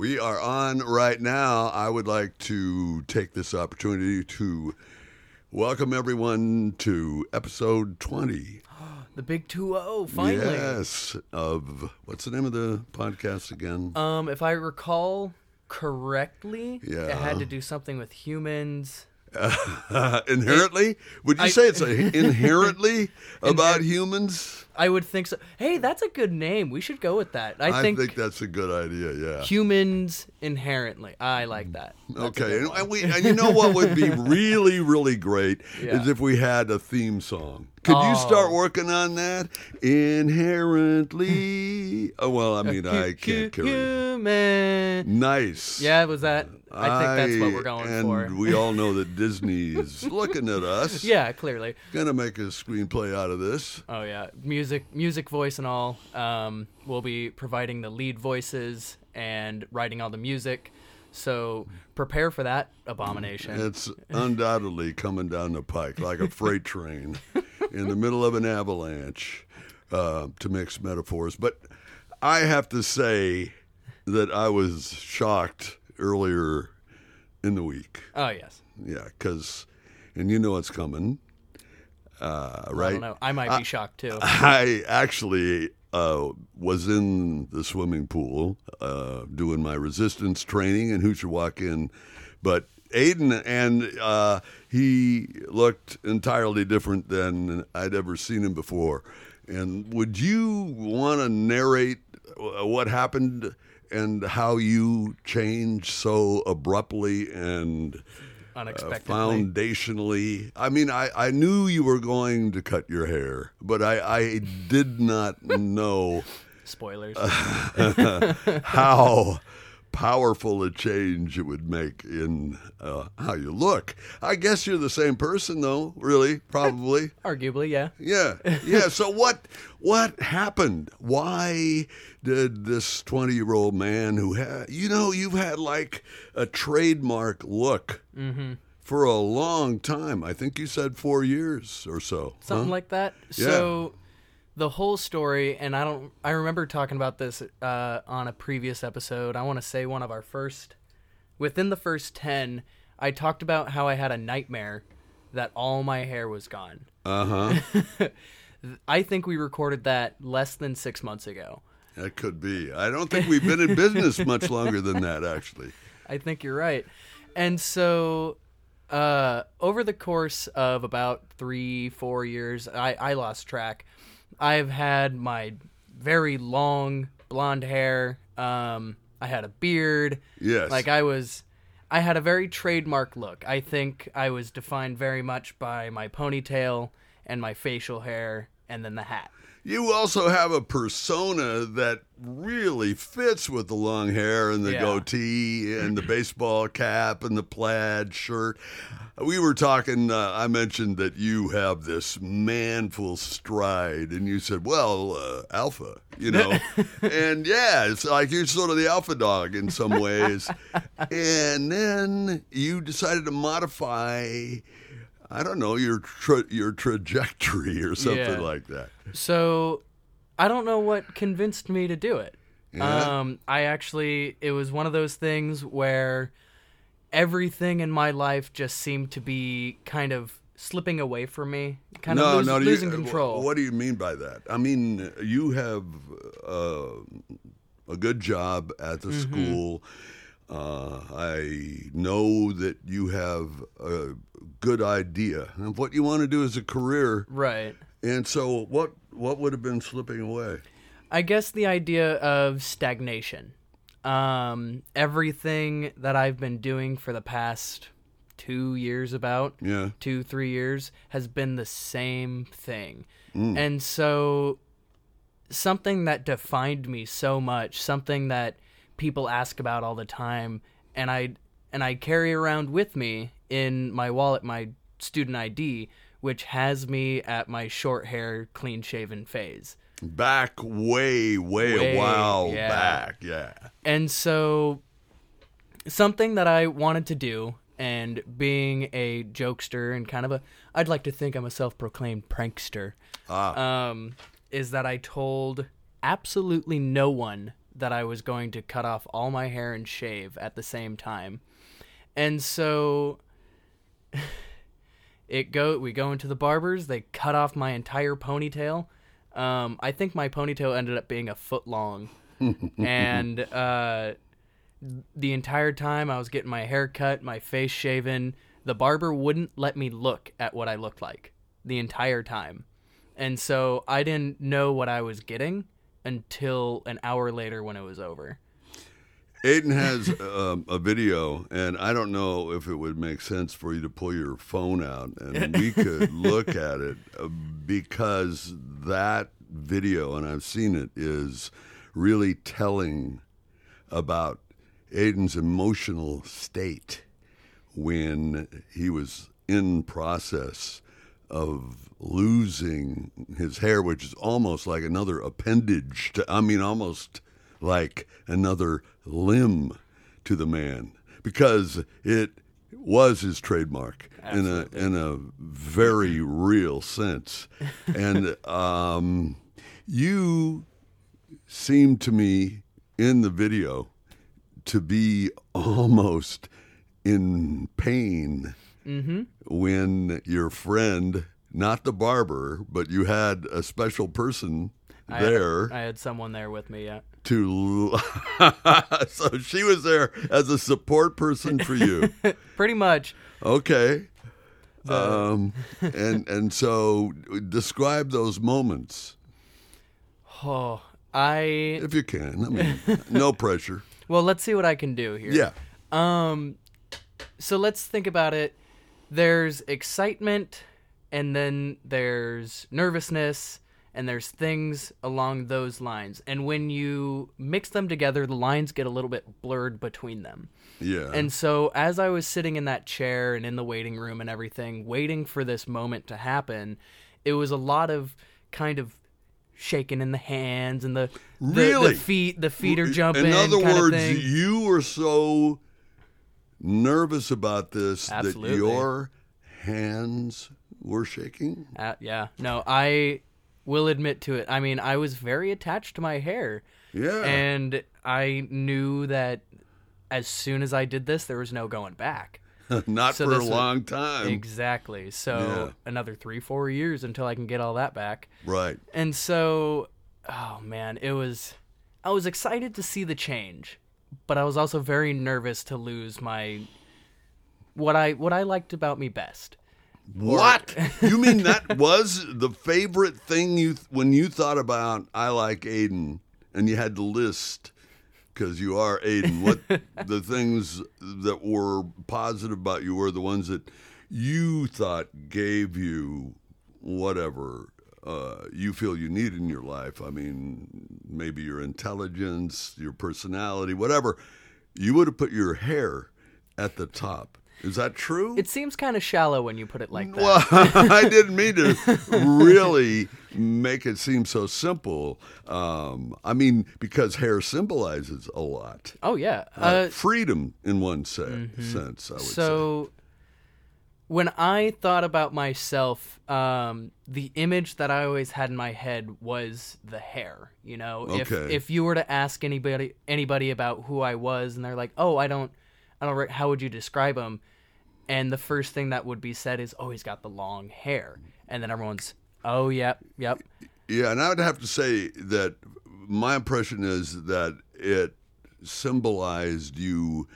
We are on right now. I would like to take this opportunity to welcome everyone to episode 20. The big 2-0, finally. Yes, of what's the name of the podcast again? Um, if I recall correctly, it had to do something with humans. inherently? Would you I- say it's a, inherently about humans? I would think so. Hey, that's a good name. We should go with that. I, I think, think that's a good idea, yeah. humans inherently. I like that. That's Okay, and, we and you know what would be really really great Yeah. is if we had a theme song. Could you oh. start Oh. working on that? Inherently. Oh well, I mean I can't carry. Human. Nice. Yeah, was that? I think that's what we're going and for. we all know that Disney's looking at us. Yeah, clearly. Gonna make a screenplay out of this. Oh yeah, music, music, voice, and all. Um, we'll be providing the lead voices and writing all the music. So prepare for that abomination. It's undoubtedly coming down the pike like a freight train in the middle of an avalanche, uh, to mix metaphors. But I have to say that I was shocked earlier in the week. oh yes. Yeah, because, and you know it's coming, uh, I right? don't know. I might be shocked too. I actually uh, was in the swimming pool uh, doing my resistance training, and who should walk in but Aiden, and uh, he looked entirely different than I'd ever seen him before. And would you want to narrate uh, what happened and how you changed so abruptly and uh, Unexpectedly. foundationally. I mean, I, I knew you were going to cut your hair, but I, I did not know Spoilers. how powerful a change it would make in uh, how you look. I guess you're the same person, though. Really, probably. Arguably, yeah. Yeah, yeah. So what what happened? Why did this twenty year old man who had you know you've had like a trademark look for a long time? I think you said four years or so. Something huh? like that. So the whole story, and I don't. I remember talking about this uh, on a previous episode. I want to say one of our first. Within the first ten, I talked about how I had a nightmare that all my hair was gone. Uh huh. I think we recorded that less than six months ago. That could be. I don't think we've been in business much longer than that, actually. I think you're right. And so, uh, over the course of about three, four years, I, I lost track. I've had my very long blonde hair. Um, I had a beard. Yes. Like I was, I had a very trademark look. I think I was defined very much by my ponytail and my facial hair, and then the hat. You also have a persona that really fits with the long hair and the Yeah. goatee and the baseball cap and the plaid shirt. We were talking, uh, I mentioned that you have this manful stride, and you said, well, uh, alpha, you know. and yeah, it's like you're sort of the alpha dog in some ways. and then you decided to modify. I don't know your tra- your trajectory or something Yeah. like that. So I don't know what convinced me to do it. Yeah? Um, I actually, it was one of those things where everything in my life just seemed to be kind of slipping away from me, kind of lose, you- losing uh, control. What do you mean by that? I mean, you have uh, a good job at the Mm-hmm. school. Uh, I know that you have a good idea of what you want to do as a career, right. and so what what would have been slipping away? I guess the idea of stagnation. Um, everything that I've been doing for the past two years, about Yeah, two, three years, has been the same thing. And so, something that defined me so much, something that people ask about all the time, and I and I carry around with me in my wallet my student ID, which has me at my short hair, clean shaven phase. back way, way, a while yeah. back. Yeah, And so, something that I wanted to do, and being a jokester and kind of a, I'd like to think I'm a self proclaimed prankster, ah, um, is that I told absolutely no one that I was going to cut off all my hair and shave at the same time. And so it go we go into the barbers, they cut off my entire ponytail. Um, I think my ponytail ended up being a foot long. and uh, the entire time I was getting my hair cut, my face shaven, the barber wouldn't let me look at what I looked like the entire time. And so I didn't know what I was getting until an hour later when it was over. Aiden has um, a video, and I don't know if it would make sense for you to pull your phone out and we could look at it uh, because that video, and I've seen it, is really telling about Aiden's emotional state when he was in process of losing his hair, which is almost like another appendage to, I mean, almost like another limb to the man because it was his trademark Absolutely. in a in a very real sense. and um, you seem to me in the video to be almost in pain Mm-hmm. when your friend, not the barber, but you had a special person I had- there I had someone there with me, yeah. to. so she was there as a support person for you. Pretty much. Okay. Um, and and so describe those moments Oh, I if you can. I mean, no pressure. well, let's see what I can do here. Yeah. Um, so let's think about it. There's excitement, and then there's nervousness, and there's things along those lines. And when you mix them together, the lines get a little bit blurred between them. Yeah. And so, as I was sitting in that chair and in the waiting room and everything, waiting for this moment to happen, it was a lot of kind of shaking in the hands and the the, Really? the feet. The feet are jumping. In other kind of words, you were so nervous about this Absolutely. that your hands were shaking. Uh, yeah. No, I will admit to it. I mean, I was very attached to my hair, Yeah. and I knew that as soon as I did this, there was no going back. Not so for a this was- long time. Exactly. So Yeah. another three, four years until I can get all that back. right. And so, oh man, it was. I was excited to see the change, but I was also very nervous to lose my what I what I liked about me best. What? you mean that was the favorite thing you when you thought about I like Aiden and you had to list because you are Aiden what the things that were positive about you were the ones that you thought gave you whatever uh, you feel you need in your life. I mean, maybe your intelligence, your personality, whatever. You would have put your hair at the top. Is that true? It seems kind of shallow when you put it like that. Well, I didn't mean to really make it seem so simple. Um, I mean, because hair symbolizes a lot. oh yeah. Uh, Uh, mm-hmm. freedom, in one se- sense, I would say. so when I thought about myself, um, the image that I always had in my head was the hair. You know, if Okay. if you were to ask anybody anybody about who I was, and they're like, "Oh, I don't, I don't," how would you describe him? And the first thing that would be said is, "Oh, he's got the long hair," and then everyone's, "Oh, yep, yep." Yeah, and I would have to say that my impression is that it symbolized you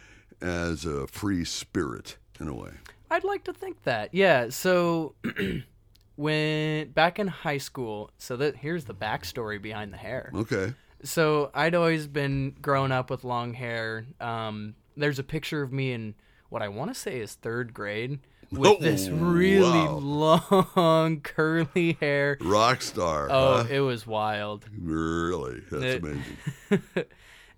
as a free spirit in a way. I'd like to think that. Yeah. So when back in high school, so that here's the backstory behind the hair. Okay. So I'd always been growing up with long hair. Um, there's a picture of me in what I want to say is third grade with Oh, this really wow. long curly hair. Rock star. Oh, huh? it was wild. really? That's it- amazing.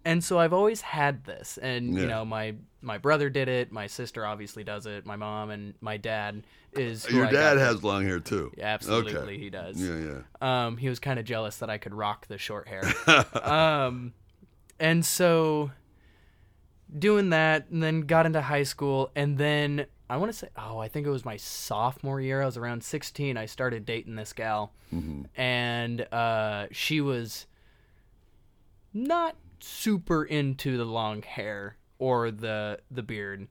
And so I've always had this, and you know my my brother did it, my sister obviously does it, my mom and my dad is. Your I dad has long hair too. Yeah, absolutely, Okay. he does. Yeah, yeah. Um, he was kind of jealous that I could rock the short hair. um, and so doing that, and then got into high school, and then I want to say, oh, I think it was my sophomore year. I was around 16. I started dating this gal, and uh, she was not super into the long hair or the the beard.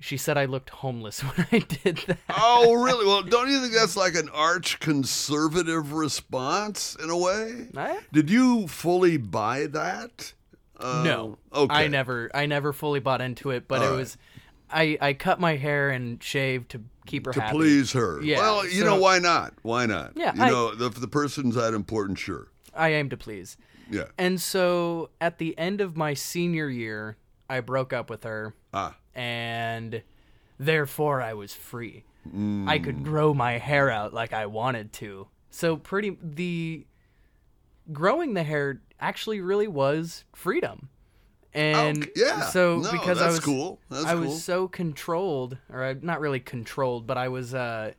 She said I looked homeless when I did that. Oh, really? Well, don't you think that's like an arch conservative response in a way? Eh? Did you fully buy that? Uh, no. Okay. I never I never fully bought into it, but All it right. was I I cut my hair and shaved to keep her to happy. please her. Yeah, Well, you so- know why not? Why not? Yeah, You I- know, if the person's that important, sure. I aim to please. Yeah. And so at the end of my senior year, I broke up with her Ah. and therefore I was free. I Mm. could grow my hair out like I wanted to. So pretty the growing the hair actually really was freedom. And Okay, yeah. so No, because I was cool. That's I cool. was so controlled or I, not really controlled, but I was uh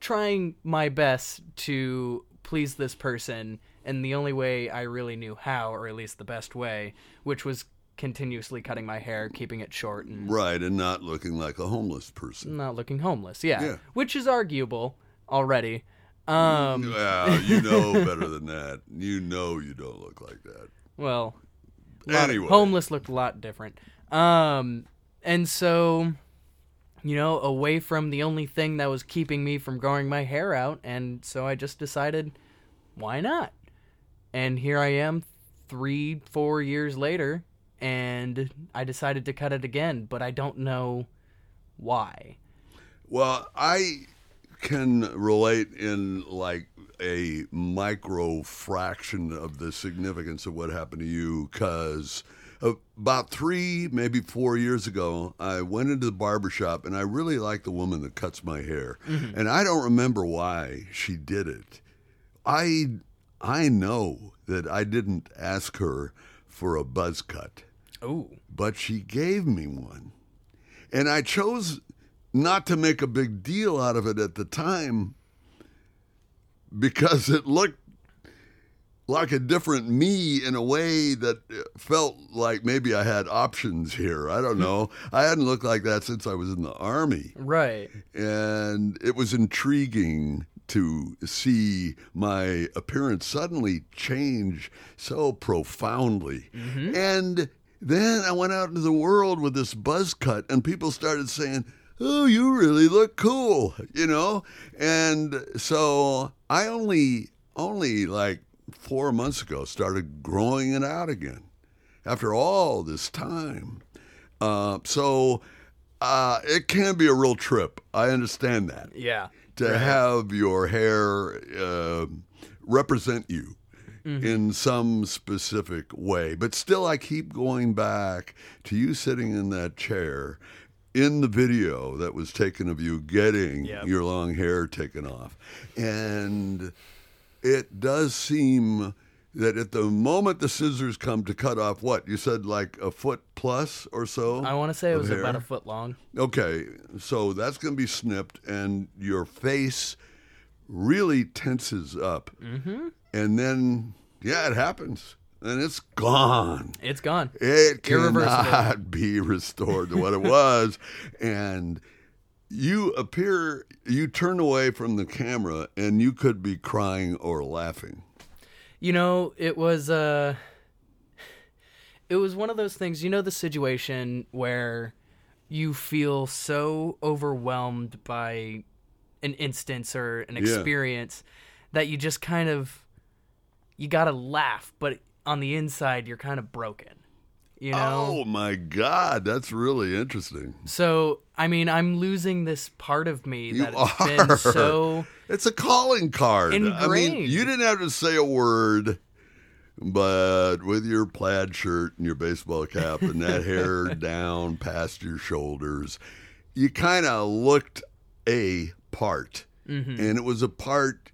trying my best to please this person and the only way I really knew how or at least the best way, which was continuously cutting my hair, keeping it short and Right, and not looking like a homeless person. not looking homeless. Yeah. Yeah. Which is arguable already. Um Well, you know better than that. You know you don't look like that. well a lot of- Anyway. homeless looked a lot different. Um and so you know, away from the only thing that was keeping me from growing my hair out and so I just decided why not? And here I am 3 4 years later and I decided to cut it again, but I don't know why. Well, I can relate in like a micro fraction of the significance of what happened to you because about three, maybe four years ago, I went into the barber shop and I really like the woman that cuts my hair. Mm-hmm. And I don't remember why she did it. I I know that I didn't ask her for a buzz cut Oh. but she gave me one. And I chose not to make a big deal out of it at the time because it looked like a different me in a way that felt like maybe I had options here. I don't know. I hadn't looked like that since I was in the army. Right. And it was intriguing to see my appearance suddenly change so profoundly. Mm-hmm. And then I went out into the world with this buzz cut, and people started saying, Oh, you really look cool, you know? And so I only, only like four months ago started growing it out again after all this time. Uh, so uh, it can be a real trip. I understand that Yeah. to have your hair uh, represent you in some specific way. But still, I keep going back to you sitting in that chair in the video that was taken of you getting Yep. your long hair taken off. And it does seem that at the moment the scissors come to cut off what you said like a foot plus or so I want to say it was about a foot long. Okay, so that's going to be snipped, and your face really tenses up. Mm-hmm. And then, yeah, it happens. And it's gone. It's gone. It cannot be restored to what it was. and you appear, you turn away from the camera, and you could be crying or laughing. You know, it was uh it was one of those things, you know the situation where you feel so overwhelmed by an instance or an Yeah. experience that you just kind of you got to laugh, but on the inside you're kind of broken. You know? Oh my God, that's really interesting. So, I mean, I'm losing this part of me You that has been so It's a calling card. I mean, you didn't have to say a word, but with your plaid shirt and your baseball cap and that hair down past your shoulders, you kind of looked a part. Mm-hmm. And it was a part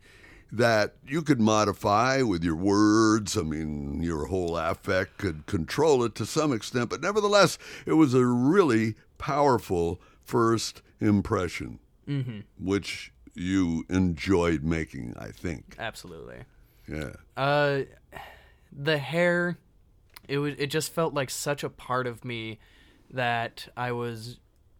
that you could modify with your words. I mean, your whole affect could control it to some extent, but nevertheless, it was a really powerful first impression, Mm-hmm. which you enjoyed making, I think. absolutely. Yeah. Uh, the hair, it was. It just felt like such a part of me that I was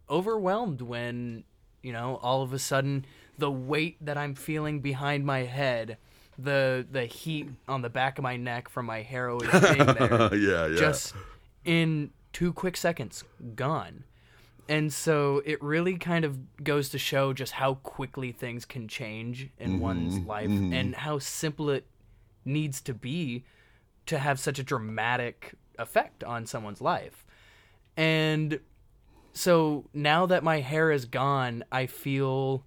overwhelmed when, you know, all of a sudden the weight that I'm feeling behind my head the the heat on the back of my neck from my hair always being there yeah, yeah. just in two quick seconds gone. And so it really kind of goes to show just how quickly things can change in mm-hmm, one's life mm-hmm. and how simple it needs to be to have such a dramatic effect on someone's life. And so now that my hair is gone i feel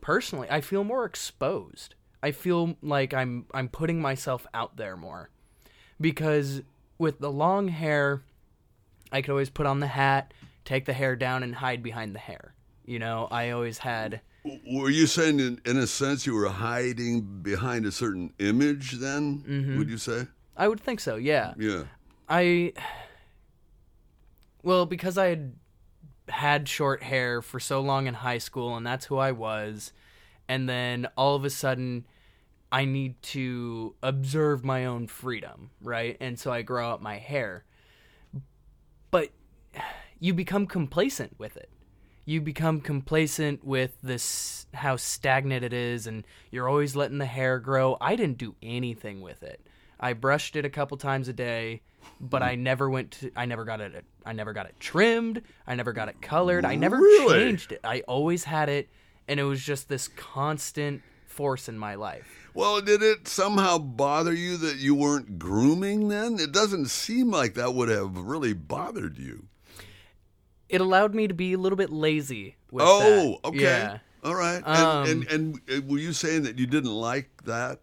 personally i feel more exposed i feel like i'm i'm putting myself out there more because with the long hair i could always put on the hat take the hair down and hide behind the hair you know i always had Were you saying, in, in a sense, you were hiding behind a certain image? Then Mm-hmm. would you say? i would think so yeah Yeah. I well because I had had short hair for so long in high school and that's who I was and then all of a sudden I need to observe my own freedom, right? And so I grow out my hair. But you become complacent with it. You become complacent with this how stagnant it is and you're always letting the hair grow. I didn't do anything with it. I brushed it a couple times a day, but I never went to I never got it I never got it trimmed, I never got it colored. I never Really? changed it. I always had it and it was just this constant force in my life. Well, did it somehow bother you that you weren't grooming then? It doesn't seem like that would have really bothered you. It allowed me to be a little bit lazy with oh, that. okay. Yeah. All right. Um, and, and and uh, were you saying that you didn't like that?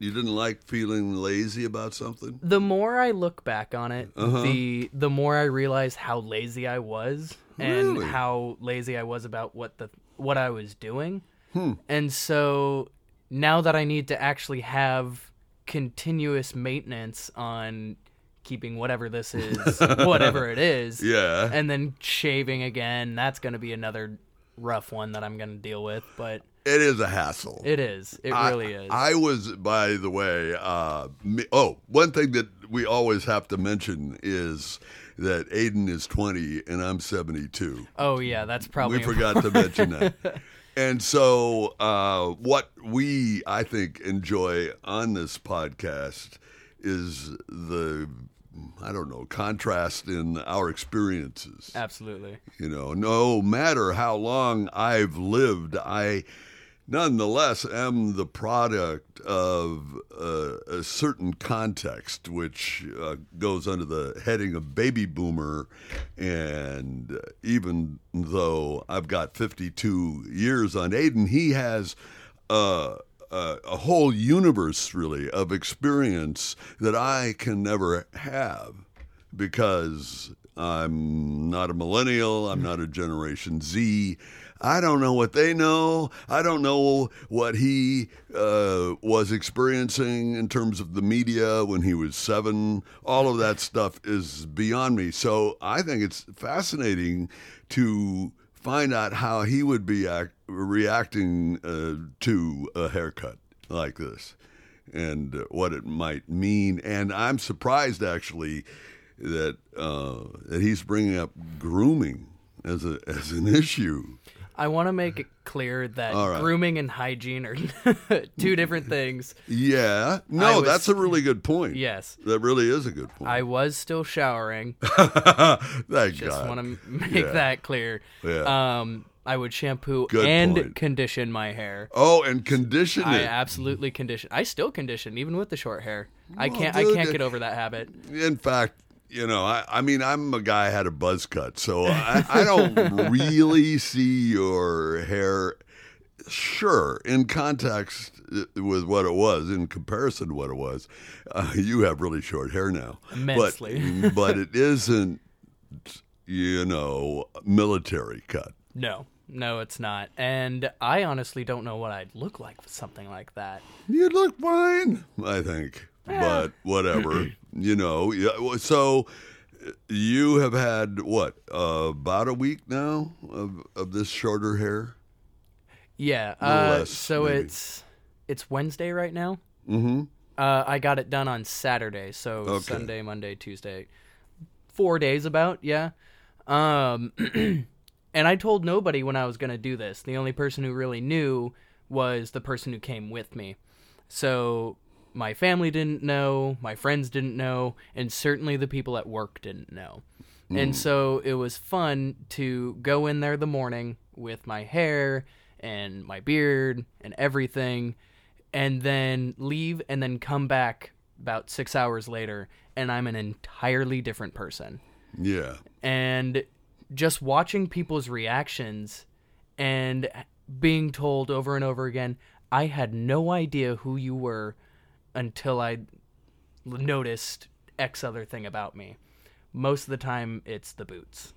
You didn't like feeling lazy about something? the more I look back on it, Uh-huh. the the more I realize how lazy I was and Really? how lazy I was about what the what I was doing. Hmm. And so now that I need to actually have continuous maintenance on keeping whatever this is, whatever it is, Yeah. and then shaving again, that's going to be another rough one that I'm going to deal with, but it is a hassle. it is. It I- really is. I was, by the way, uh, me, oh, one thing that we always have to mention is that Aiden is 20 and I'm 72. oh yeah, that's probably we forgot to mention that. And so, uh, what we, I think, enjoy on this podcast is the, I don't know, contrast in our experiences. Absolutely. You know, no matter how long I've lived, I nonetheless am the product of uh, a certain context, which uh, goes under the heading of baby boomer. And uh, even though I've got 52 years on Aiden, he has. Uh, a, a whole universe, really, of experience that I can never have because I'm not a millennial, I'm not a Generation Z. I don't know what they know. I don't know what he uh, was experiencing in terms of the media when he was seven. All of that stuff is beyond me. So I think it's fascinating to find out how he would be act- reacting uh, to a haircut like this and uh, what it might mean. And I'm surprised actually that uh, that he's bringing up grooming as a as an issue. I want to make it clear that right. grooming and hygiene are two different things. Yeah, no, was- that's a really good point. Yes. that really is a good point. I was still showering. Thank Just God. want to make Yeah. that clear. Yeah. Um, I would shampoo Good and point. condition my hair. oh, and condition I it. absolutely condition. I still condition even with the short hair. I can't. I can't get over that habit. In fact, you know, I, I mean, I'm a guy who had a buzz cut, so I, I don't really see your hair. Sure, in context uh, with what it was, in comparison to what it was, uh, you have really short hair now. Immensely. But, but it isn't, you know, military cut. No, no, it's not. And I honestly don't know what I'd look like with something like that. You'd look fine, I think. But whatever, you know. Yeah. So you have had what uh, about a week now of of this shorter hair. Yeah. Uh, less, so maybe. it's it's Wednesday right now. Mm-hmm. Uh, I got it done on Saturday, so Okay. Sunday, Monday, Tuesday, four days about, yeah. Um, and I told nobody when I was gonna do this. The only person who really knew was the person who came with me, So my family didn't know, my friends didn't know, and certainly the people at work didn't know. And mm. so it was fun to go in there the morning with my hair and my beard and everything, and then leave and then come back about six hours later, and I'm an entirely different person. Yeah. And just watching people's reactions and being told over and over again, I had no idea who you were until I noticed X other thing about me. Most of the time, it's the boots.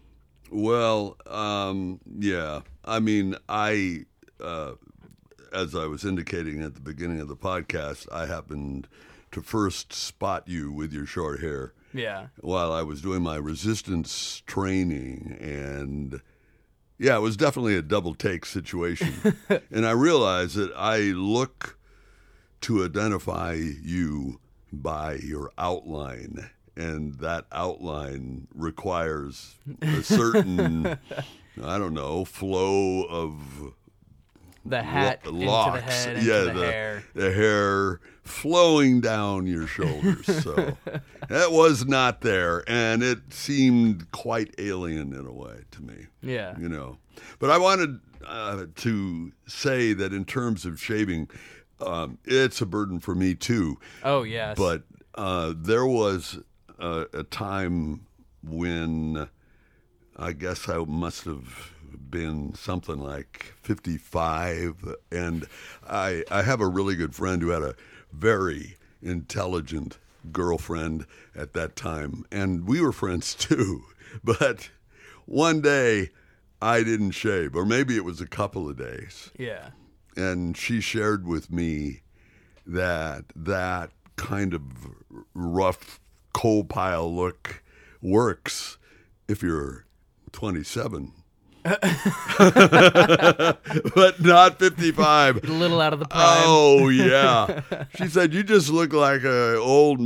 Well, um, yeah. I mean, I, uh, as I was indicating at the beginning of the podcast, I happened to first spot you with your short hair Yeah. while I was doing my resistance training. And yeah, it was definitely a double take situation. and I realized that I look to identify you by your outline. And that outline requires a certain, I don't know, flow of The hat lo- into locks. the head, yeah, the, hair. the hair flowing down your shoulders. So that was not there, and it seemed quite alien in a way to me. Yeah. You know, but I wanted uh, to say that in terms of shaving, um, it's a burden for me too. Oh, yes. But uh, there was a, a time when I guess I must have been something like 55, and I I have a really good friend who had a very intelligent girlfriend at that time, and we were friends too. But one day I didn't shave, or maybe it was a couple of days yeah. And she shared with me that that kind of rough coal pile look works if you're 27 but not 55 A little out of the prime. oh yeah. She said you just look like a old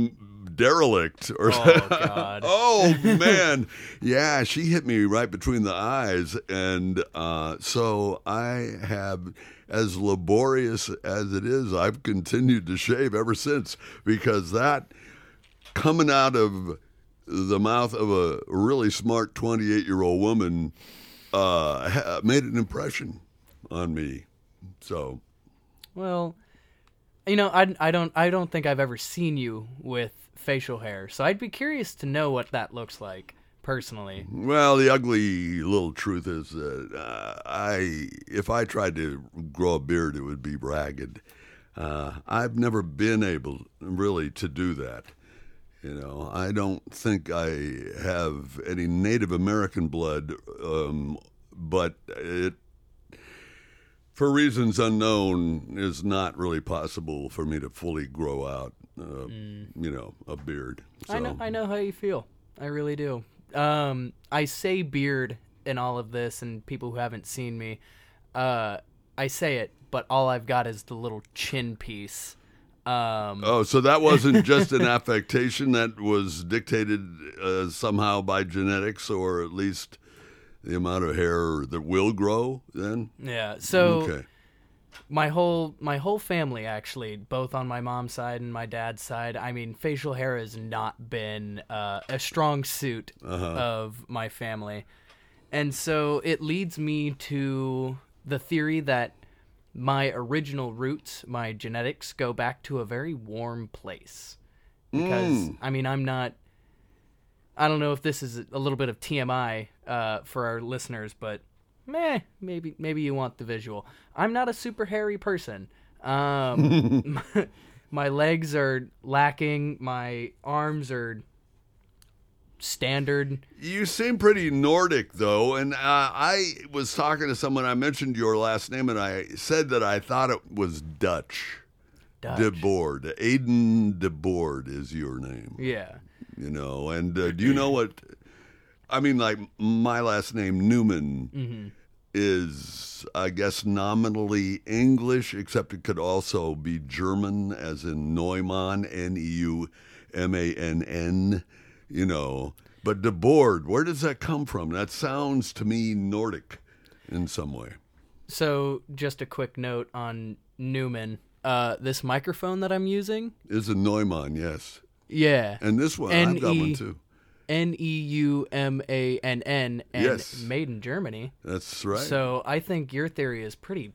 derelict or Oh, God. oh man. Yeah she hit me right between the eyes. And uh, so i have as laborious as it is i've continued to shave ever since because that coming out of the mouth of a really smart 28 year old woman uh, ha- made an impression on me. So. Well, you know, I, I don't I don't think I've ever seen you with facial hair, so I'd be curious to know what that looks like personally. Well, the ugly little truth is that uh, I, if I tried to grow a beard, it would be ragged. Uh, I've never been able really to do that. You know, I don't think I have any Native American blood, um, but it, for reasons unknown, is not really possible for me to fully grow out, uh, you know, a beard. So. I know I know how you feel. I really do. Um, I say beard in all of this, and people who haven't seen me, uh, I say it, but all I've got is the little chin piece. Um, Oh, so that wasn't just an affectation that was dictated uh, somehow by genetics, or at least the amount of hair that will grow. Then, yeah. So okay, my whole my whole family actually both on my mom's side and my dad's side i mean facial hair has not been uh, a strong suit of my family and so it leads me to the theory that my original roots my genetics go back to a very warm place because i mean i'm not i don't know if this is a little bit of tmi uh, for our listeners but meh, maybe maybe you want the visual. I'm not a super hairy person. Um, my, my legs are lacking. My arms are standard. you seem pretty Nordic though, and uh, I was talking to someone. I mentioned your last name, and I said that I thought it was Dutch. Dutch. Debord, Aiden Debord is your name. Yeah. you know and uh, do you know what i mean like my last name newman is i guess nominally english except it could also be german as in neumann N E U M A N N. you know but Debord, where does that come from that sounds to me nordic in some way So just a quick note on Newman. uh, this microphone that I'm using. Is a Neumann, yes. Yeah. And this one, I've got one too. N E U M A N N and Yes. made in Germany. That's right. So I think your theory is pretty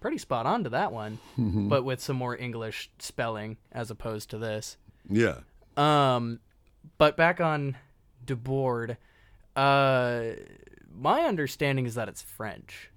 pretty spot on to that one, Mm-hmm. but with some more English spelling as opposed to this. yeah. Um, but back on Debord, uh, my understanding is that it's French.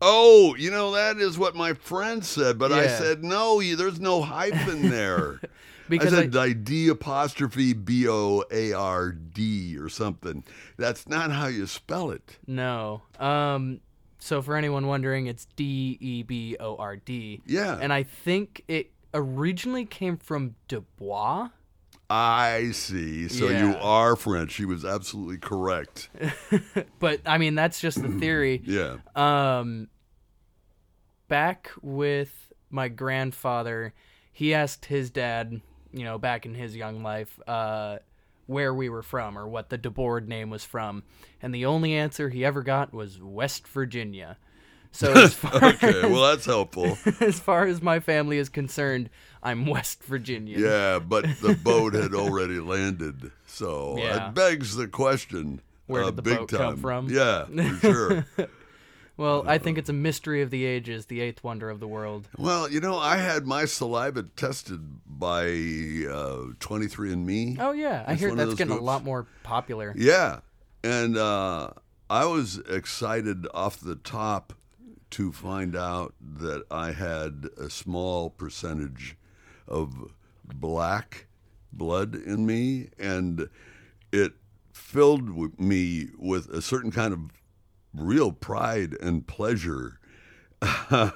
Oh, you know that is what my friend said, but I said no. You, there's no hyphen there. Because I I, said like D apostrophe B O A R D or something. That's not how you spell it. no. Um, so for anyone wondering, it's D E B O R D. Yeah. And I think it originally came from Dubois. I see. So you are French. She was absolutely correct. But I mean, that's just the theory. Yeah. Um, back with my grandfather, he asked his dad, you know, back in his young life, uh, where we were from or what the Debord name was from, and the only answer he ever got was West Virginia. So as far Okay. as, Well, that's helpful. as far as my family is concerned, I'm West Virginia. Yeah, but the boat had already landed, so Yeah. it begs the question. Where uh, did the big boat time. come from? Yeah, for sure. Well, I think it's a mystery of the ages, the eighth wonder of the world. well, you know, I had my saliva tested by uh, 23andMe. Oh yeah, I It's hear that's getting a lot more popular. Yeah, and uh, I was excited off the top to find out that I had a small percentage of black blood in me, and it filled me with a certain kind of real pride and pleasure.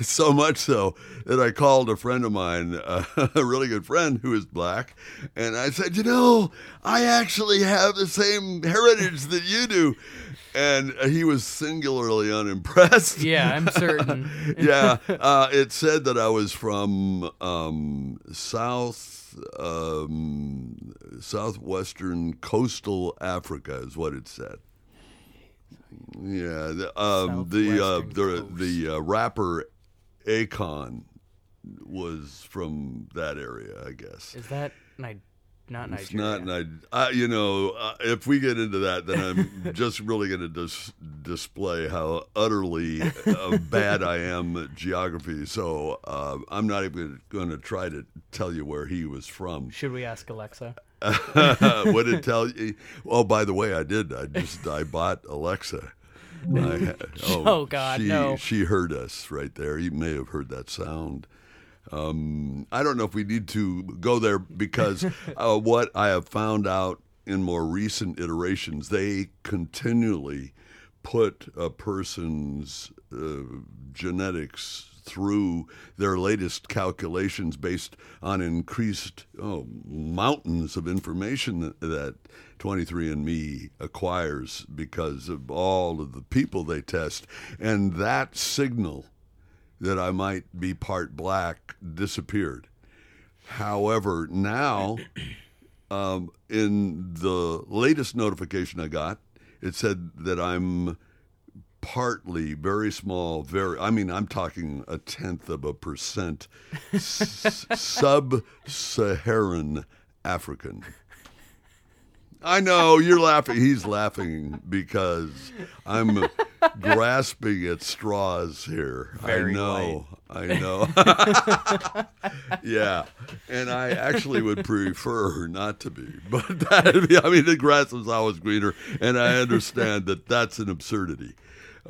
so much so that I called a friend of mine, uh, a really good friend who is black, and I said, You know, I actually have the same heritage that you do. And he was singularly unimpressed. Yeah, I'm certain. yeah, uh, it said that I was from um, South um, southwestern coastal Africa, is what it said. Yeah, the um, the uh, the, the uh, rapper Akon was from that area, I guess. Is that Ni- not It's not, and I, I, you know, uh, if we get into that, then I'm just really going to dis- display how utterly uh, bad I am at geography. So uh, I'm not even going to try to tell you where he was from. Should we ask Alexa? Would it tell you? Oh, by the way, I did. I just I bought Alexa. I had- Oh, God, she, no. She heard us right there. You may have heard that sound. Um, I don't know if we need to go there because uh, what I have found out in more recent iterations, they continually put a person's uh, genetics through their latest calculations based on increased oh, mountains of information that, that 23andMe acquires because of all of the people they test. And that signal that I might be part black disappeared. However, now, um, in the latest notification I got, it said that I'm partly very small, very, I mean, I'm talking a tenth of a percent sub Saharan African. I know you're laughing. He's laughing because I'm grasping at straws here. Very I know. I know. yeah, and I actually would prefer not to be, but that, I mean, the grass is always greener, and I understand that that's an absurdity.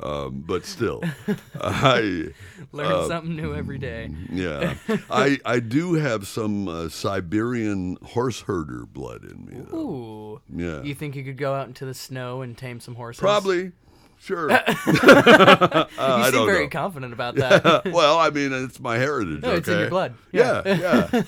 Um, but still, I Learn uh, something new every mm, yeah, I I do have some uh, Siberian horse herder blood in me. Though. Ooh. Yeah, You think you could go out into the snow and tame some horses? probably. Sure. Uh, You I seem very know. confident about that. well, I mean, it's my heritage. No, it's in your blood. Yeah, yeah.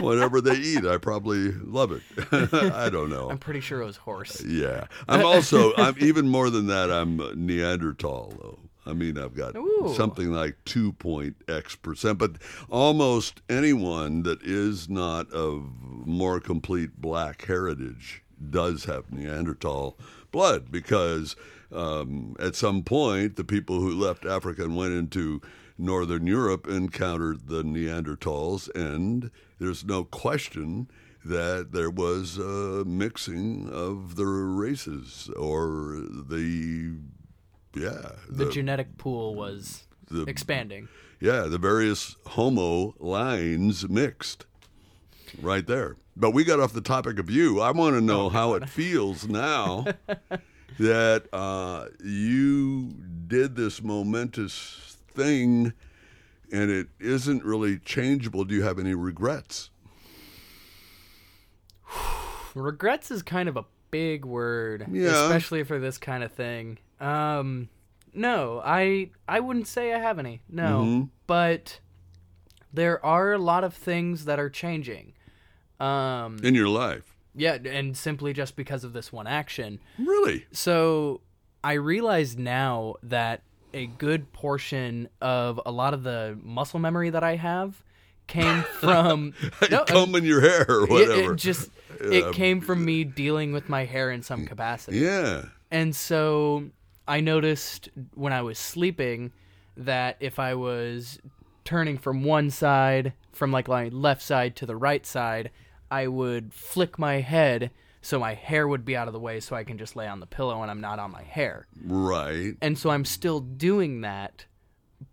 Whatever they eat, I probably love it. I don't know. I'm pretty sure it was horse. Yeah, I'm also. I'm even more than that. I'm Neanderthal, though. I mean, I've got Ooh. something like two point X percent, but almost anyone that is not of more complete black heritage does have Neanderthal blood because um, at some point the people who left Africa and went into northern Europe encountered the Neanderthals, and there's no question that there was a mixing of the races or the yeah The, genetic pool was the- expanding. yeah the various homo lines mixed right there. But we got off the topic of you. I want to know how it feels now that uh, you did this momentous thing and it isn't really changeable do you have any regrets Regrets is kind of a big word, Yeah. especially for this kind of thing. Um, no, I I wouldn't say I have any. No, Mm-hmm. but there are a lot of things that are changing. Um, in your life yeah, and simply just because of this one action. really So I realize now that a good portion of a lot of the muscle memory that I have came from No, uh, comb in your hair or it, whatever it just Yeah. it came from me dealing with my hair in some capacity. yeah And so I noticed when I was sleeping that if I was turning from one side, from like my left side to the right side, I would flick my head so my hair would be out of the way so I can just lay on the pillow and I'm not on my hair. right And so I'm still doing that,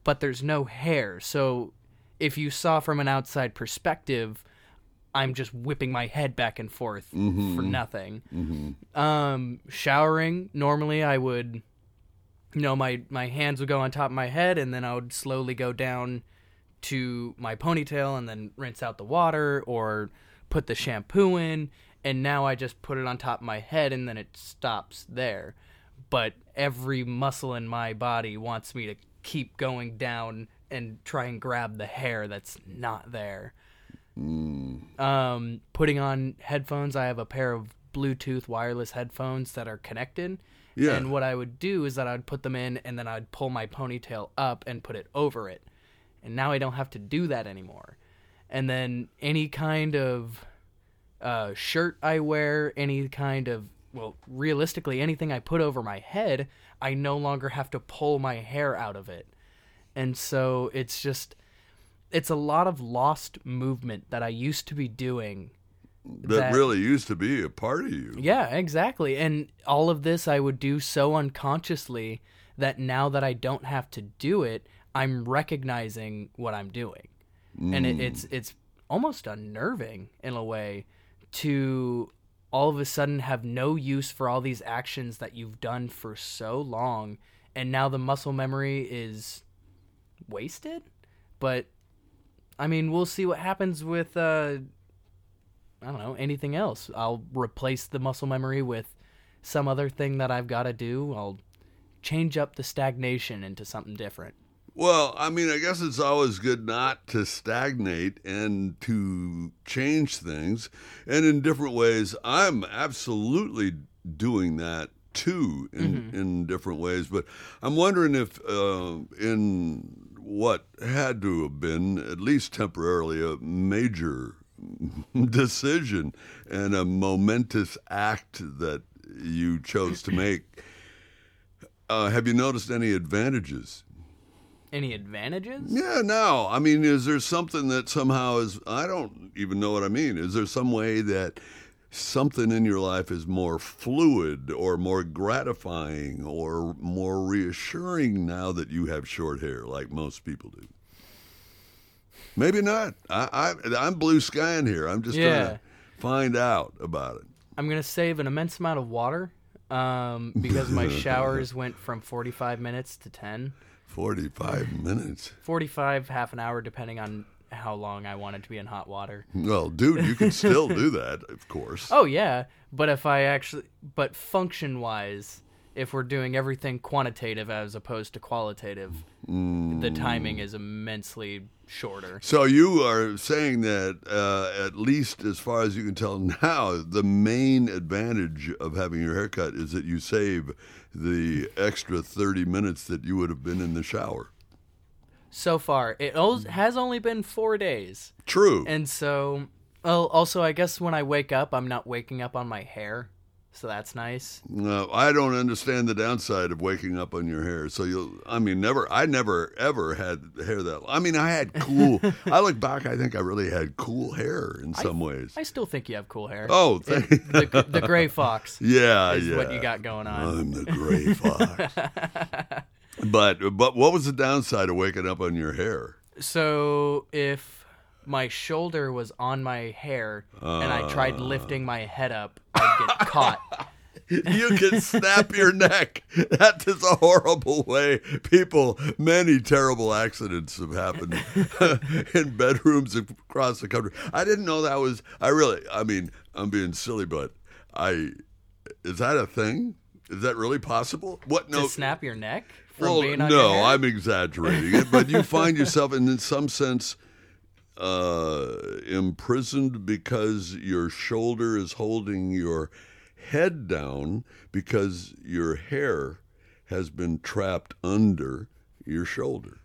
but there's no hair. So if you saw from an outside perspective, I'm just whipping my head back and forth for nothing. Um, showering, normally I would, you know, my, my hands would go on top of my head and then I would slowly go down to my ponytail and then rinse out the water or put the shampoo in. And now I just put it on top of my head and then it stops there. But every muscle in my body wants me to keep going down and try and grab the hair that's not there. Um, putting on headphones, I have a pair of Bluetooth wireless headphones that are connected. Yeah. And what I would do is that I'd put them in and then I'd pull my ponytail up and put it over it. And now I don't have to do that anymore. And then any kind of uh, shirt I wear, any kind of, well, realistically, anything I put over my head, I no longer have to pull my hair out of it. And so it's just, it's a lot of lost movement that I used to be doing that, that- really used to be a part of you yeah, exactly. And all of this I would do so unconsciously that now that I don't have to do it, I'm recognizing what I'm doing. And it, it's it's almost unnerving in a way to all of a sudden have no use for all these actions that you've done for so long and now the muscle memory is wasted. But I mean, we'll see what happens with uh I don't know, anything else. I'll replace the muscle memory with some other thing that I've got to do. I'll change up the stagnation into something different. Well, I mean, I guess it's always good not to stagnate and to change things. And in different ways, I'm absolutely doing that too in, in different ways. But I'm wondering if, uh, in what had to have been, at least temporarily, a major decision and a momentous act that you chose to make, uh, have you noticed any advantages? Any advantages? Yeah, no. I mean, is there something that somehow is, I don't even know what I mean. Is there some way that something in your life is more fluid or more gratifying or more reassuring now that you have short hair like most people do? Maybe not. I, I, I'm blue skying here. I'm just trying Yeah. to find out about it. I'm going to save an immense amount of water um, because my showers went from 45 minutes to 10. 45 minutes. 45, half an hour, depending on how long I wanted to be in hot water. Well, dude, you can still do that, of course. Oh, yeah. But if I actually, but function wise, if we're doing everything quantitative as opposed to qualitative, the timing is immensely shorter. So you are saying that, uh, at least as far as you can tell now, the main advantage of having your haircut is that you save the extra 30 minutes that you would have been in the shower. So far, it has only been four days. True. And so, well, also, I guess when I wake up, I'm not waking up on my hair. So that's nice. No, I don't understand the downside of waking up on your hair. So you'll, I mean, never, I never ever had hair that. I mean, I had cool. I look back, I think I really had cool hair in some ways. I still think you have cool hair. oh, thank, the, the gray fox yeah, is yeah. what you got going on. I'm the gray fox. but but what was the downside of waking up on your hair? So if my shoulder was on my hair and I tried Uh. lifting my head up, I'd get caught. You can snap your neck. That is a horrible way. People, many terrible accidents have happened in bedrooms across the country. I didn't know that was. I really. I mean, I'm being silly, but I. Is that a thing? Is that really possible? What? No. To snap your neck well, no? I'm exaggerating it, but you find yourself, in, in some sense, uh, imprisoned because your shoulder is holding your head down because your hair has been trapped under your shoulder.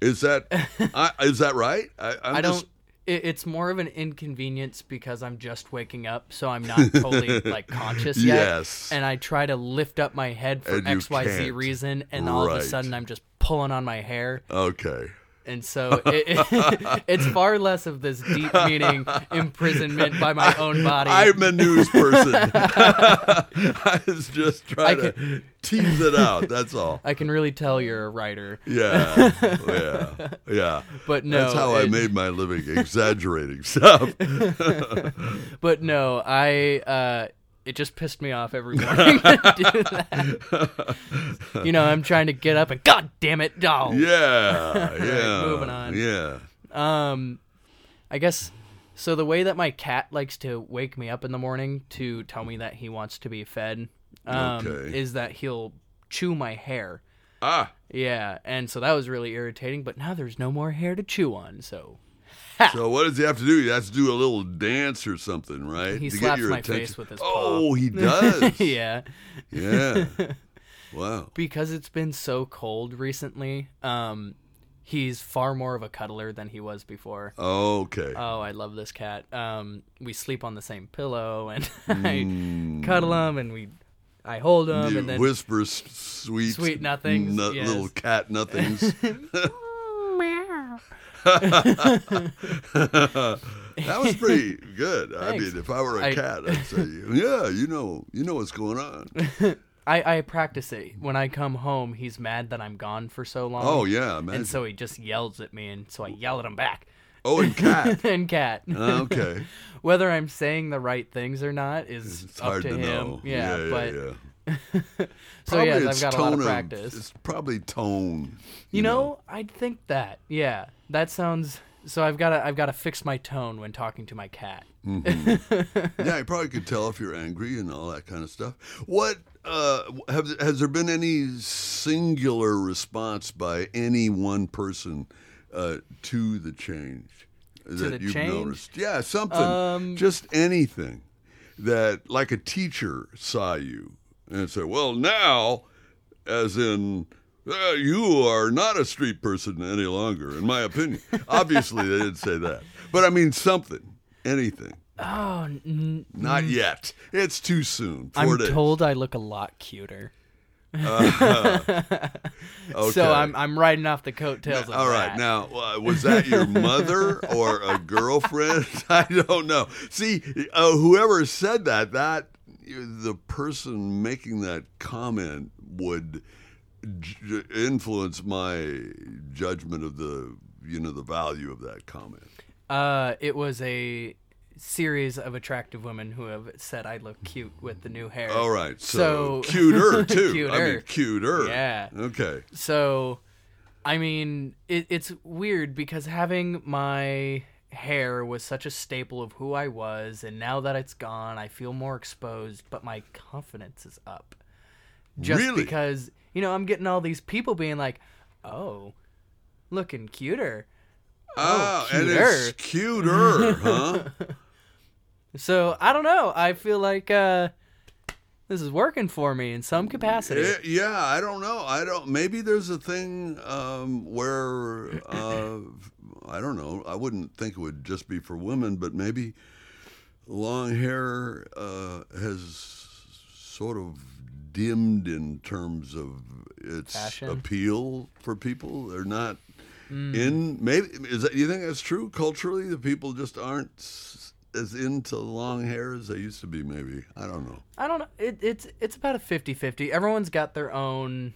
Is that I, is that right? I, I'm I don't. It's more of an inconvenience because I'm just waking up, so I'm not totally like conscious yet. Yes. And I try to lift up my head for X Y Z reason, and all of a sudden I'm just pulling on my hair, okay. And so it, it, it's far less of this deep meaning imprisonment by my own body. I'm a news person. I was just trying I to tease it out. That's all. I can really tell you're a writer, Yeah, yeah, yeah. but no. That's how I made my living, exaggerating stuff. But no, I uh it just pissed me off every morning to do that. you know, I'm trying to get up and god damn it, oh. Yeah, yeah. moving on. Yeah. Um I guess so the way that my cat likes to wake me up in the morning to tell me that he wants to be fed um Okay. is that he'll chew my hair. Ah, Yeah, and so that was really irritating, but now there's no more hair to chew on, so so what does he have to do? He has to do a little dance or something, right? He to slaps get your my attention. face with his Oh, he does. yeah. yeah. Wow. because it's been so cold recently, um, he's far more of a cuddler than he was before. Okay. Oh, I love this cat. Um, we sleep on the same pillow, and Mm. I cuddle him, and we, I hold him, You and then whisper sweet, Sweet nothings, yes. little cat nothings. that was pretty good. I mean, if I were a I- cat, I'd say, "Yeah, you know, you know what's going on." I, I practice it. When I come home, he's mad that I'm gone for so long. Oh yeah, man. and so he just yells at me, and so I yell at him back. oh, and cat. and cat. Ah, okay, Whether I'm saying the right things or not is it's up hard to, to, him. know. Yeah, yeah, but yeah. So it's I've got a lot of practice. It's probably tone. You know, I'd think that. Yeah, that sounds. So I've got to I've got to fix my tone when talking to my cat. yeah, you probably could tell if you're angry and all that kind of stuff. What uh, have, has there been any singular response by any one person uh, to the change that the you've change? noticed? Yeah, something, Um, just anything that, like a teacher saw you and say, "Well, now, as in." Uh, you are not a street person any longer, in my opinion. Obviously, they didn't say that, but I mean something, anything. Oh, n- Not yet. It's too soon. 4 I'm days. told I look a lot cuter. Okay. So I'm I'm riding off the coattails of All right. that. Now, uh, was that your mother or a girlfriend? I don't know. See, uh, whoever said that, that the person making that comment would j- influence my judgment of the, you know, the value of that comment. Uh, it was a series of attractive women who have said I look cute with the new hair. All right. So, So- cuter too. I Cuter. mean, cuter. Yeah. Okay. So, I mean, it, it's weird because having my hair was such a staple of who I was, and now that it's gone, I feel more exposed, but my confidence is up. Just Really? because, you know, I'm getting all these people being like, oh, looking cuter. Oh, and cuter. it's cuter, huh? So, I don't know. I feel like uh, this is working for me in some capacity. Eh, yeah, I don't know. I don't. Maybe there's a thing um, where uh, I don't know. I wouldn't think it would just be for women, but maybe long hair uh, has sort of dimmed in terms of its Fashion? appeal for people. They're not Hmm. in. Maybe is that you think that's true culturally? The people just aren't as into long hair as they used to be. Maybe I don't know. I don't know. It, it's it's about a 50-50. Everyone's got their own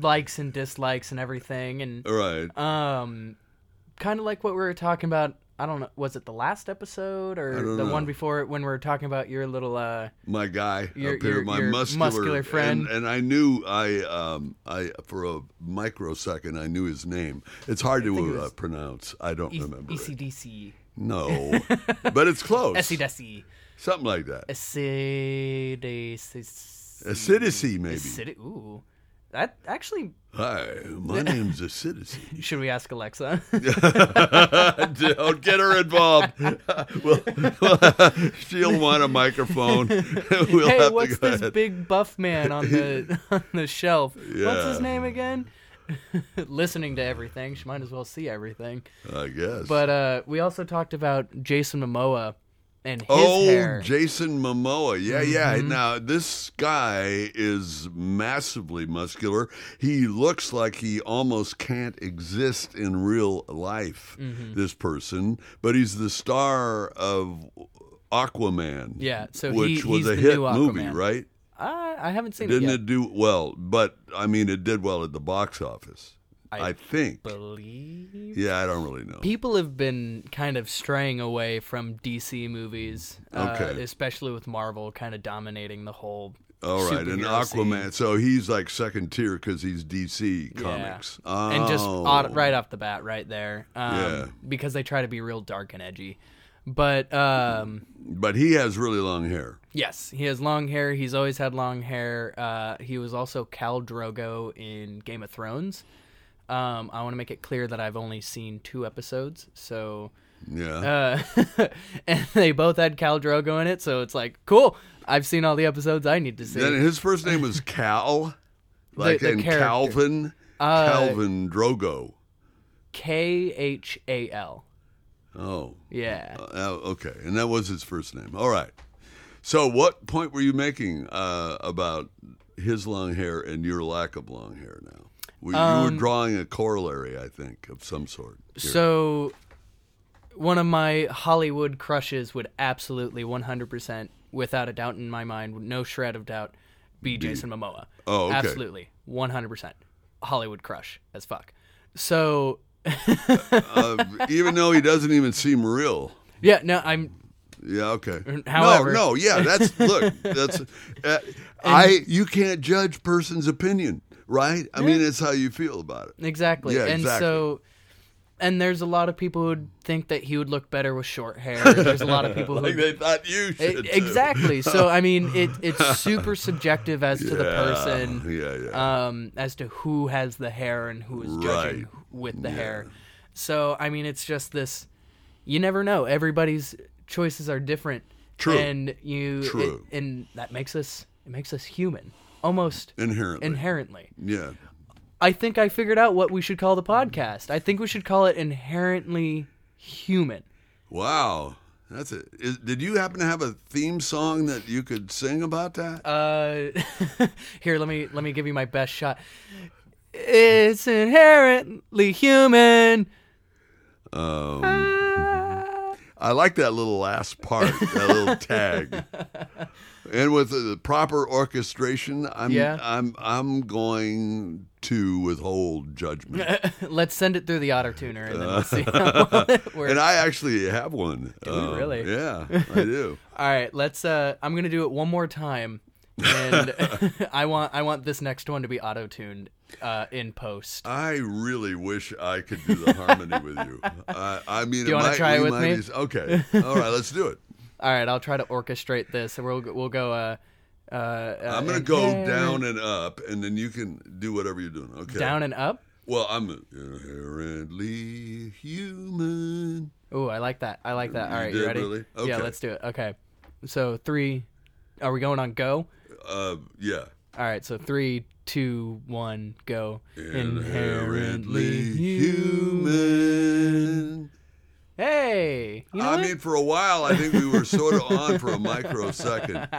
likes and dislikes and everything, and right um, kind of like what we were talking about. I don't know. Was it the last episode or the know. one before it when we were talking about your little uh? my guy Your- up here, your- my your muscular, muscular friend. and, and I knew I um I for a microsecond I knew his name. It's hard it to uh, pronounce. I don't E- remember. it. No, but it's close. SCDC. Something like that. Acidic. Acidicy, maybe. Acidi- Ooh, that actually. Hi, my name's Acidicy. Should we ask Alexa? Don't get her involved. well, well, she'll want a microphone. we'll hey, have what's to go this ahead. big buff man on the on the shelf? What's his name again? Listening to everything, she might as well see everything. I guess. But uh, we also talked about Jason Momoa and his oh, hair. Jason Momoa. Yeah, yeah. Mm-hmm. Now, this guy is massively muscular. He looks like he almost can't exist in real life, Mm-hmm. this person, but he's the star of Aquaman. Yeah, so which he- was a the hit new movie, right? I, I haven't seen Didn't it it do well? But I mean, it did well at the box office. I I, think. believe Yeah, I don't really know. people have been kind of straying away from DC movies, uh, especially with Marvel kind of dominating the whole. All right, and superhero scene. Aquaman. So he's like second tier because he's DC comics. Yeah. comics. and just Oh. right off the bat, right there, um, Yeah. because they try to be real dark and edgy. But um, But he has really long hair. Yes, he has long hair. He's always had long hair. Uh, he was also Khal Drogo in Game of Thrones. Um, I want to make it clear that I've only seen two episodes, so Yeah. uh, and they both had Khal Drogo in it. So it's like cool. I've seen all the episodes I need to see. then his first name was Cal, like the in character. Calvin. Uh, Calvin Drogo. K H A L. Oh, Yeah. uh, okay. And that was his first name. All right. So, what point were you making uh, about his long hair and your lack of long hair now? We, you Um, were drawing a corollary, I think, of some sort. here. So, one of my Hollywood crushes would absolutely 100%, without a doubt in my mind, no shred of doubt, be Jason Momoa. Oh, okay. Absolutely. 100%. Hollywood crush as fuck. So, uh, even though he doesn't even seem real. yeah, no, I'm. Yeah. Okay. However- no, no. Yeah. That's look. That's uh, I. You can't judge person's opinion, right? I mean, it's how you feel about it. Exactly. Yeah, and exactly. so. And there's a lot of people who would think that he would look better with short hair. There's a lot of people who they thought you E- should. too. exactly. So I mean, it it's super subjective as to the person, Yeah. Yeah. um, as to who has the hair and who is judging Right. with the Yeah. hair. So I mean, it's just this. You never know. Everybody's choices are different. True. And you. it- True. and that makes us. It makes us human, almost Inherently. inherently. yeah. I think I figured out what we should call the podcast. I think we should call it inherently human. Wow. That's it. Is, did you happen to have a theme song that you could sing about that? Uh, here, let me let me give you my best shot. It's inherently human. Um, Ah. I like that little last part, that little tag. And with the proper orchestration, I'm Yeah. I'm I'm going to withhold judgment. Let's send it through the auto tuner and then we'll see how well it works. and I actually have one. Do you really? Yeah, I do. All right, let's. Uh, I'm gonna do it one more time, and I want I want this next one to be auto tuned uh, in post. I really wish I could do the harmony with you. I, I mean, Do you wanna might- try it with me? okay, all right, let's do it. All right, I'll try to orchestrate this, and we'll we'll go. Uh, uh, uh, I'm gonna go down and up, and then you can do whatever you're doing. Okay. down and up. Well, I'm inherently human. Oh, I like that. I like that. All right, You you ready? really? Yeah, let's do it. Okay. So three. Are we going on go? Uh, yeah. All right. So three, two, one, go. Inherently human. Hey, you know I what? mean, for a while, I think we were sort of on for a microsecond.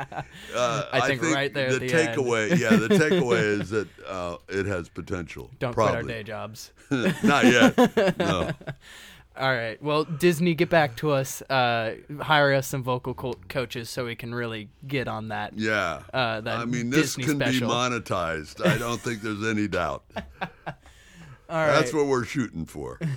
Uh, I think right there the the end. takeaway, yeah, the takeaway is that uh, it has potential. don't quit our day jobs. Not yet. No. All right. Well, Disney, get back to us. Uh, hire us some vocal co- coaches so we can really get on that. Yeah. Uh, that I mean, this Disney can special. be monetized. I don't think there's any doubt. All right. That's what we're shooting for.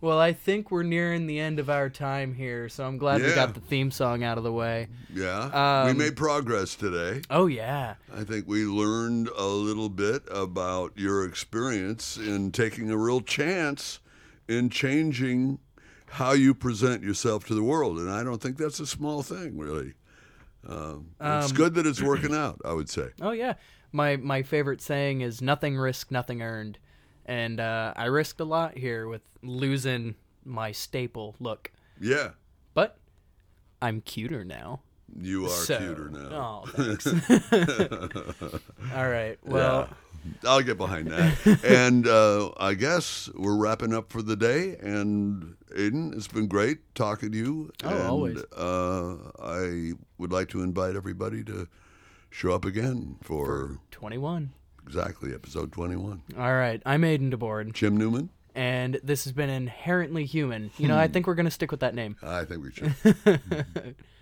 Well, I think we're nearing the end of our time here, so I'm glad we got the theme song out of the way. Yeah. we Um, made progress today. Oh yeah. I think we learned a little bit about your experience in taking a real chance in changing how you present yourself to the world. And I don't think that's a small thing, really. Um, it's good that it's working out, I would say. Oh yeah. My my favorite saying is nothing risked, nothing earned. And uh, I risked a lot here with losing my staple look. Yeah, But I'm cuter now. you are so, cuter now. Oh, thanks. All right. Well, Yeah, I'll get behind that. and uh, I guess we're wrapping up for the day. And Aiden, it's been great talking to you. Oh, and, always. Uh, I would like to invite everybody to show up again for 21. exactly episode 21. All right. I'm Aiden Debord, Jim Newman, and this has been Inherently Human. You know, I think we're going to stick with that name. I think we should.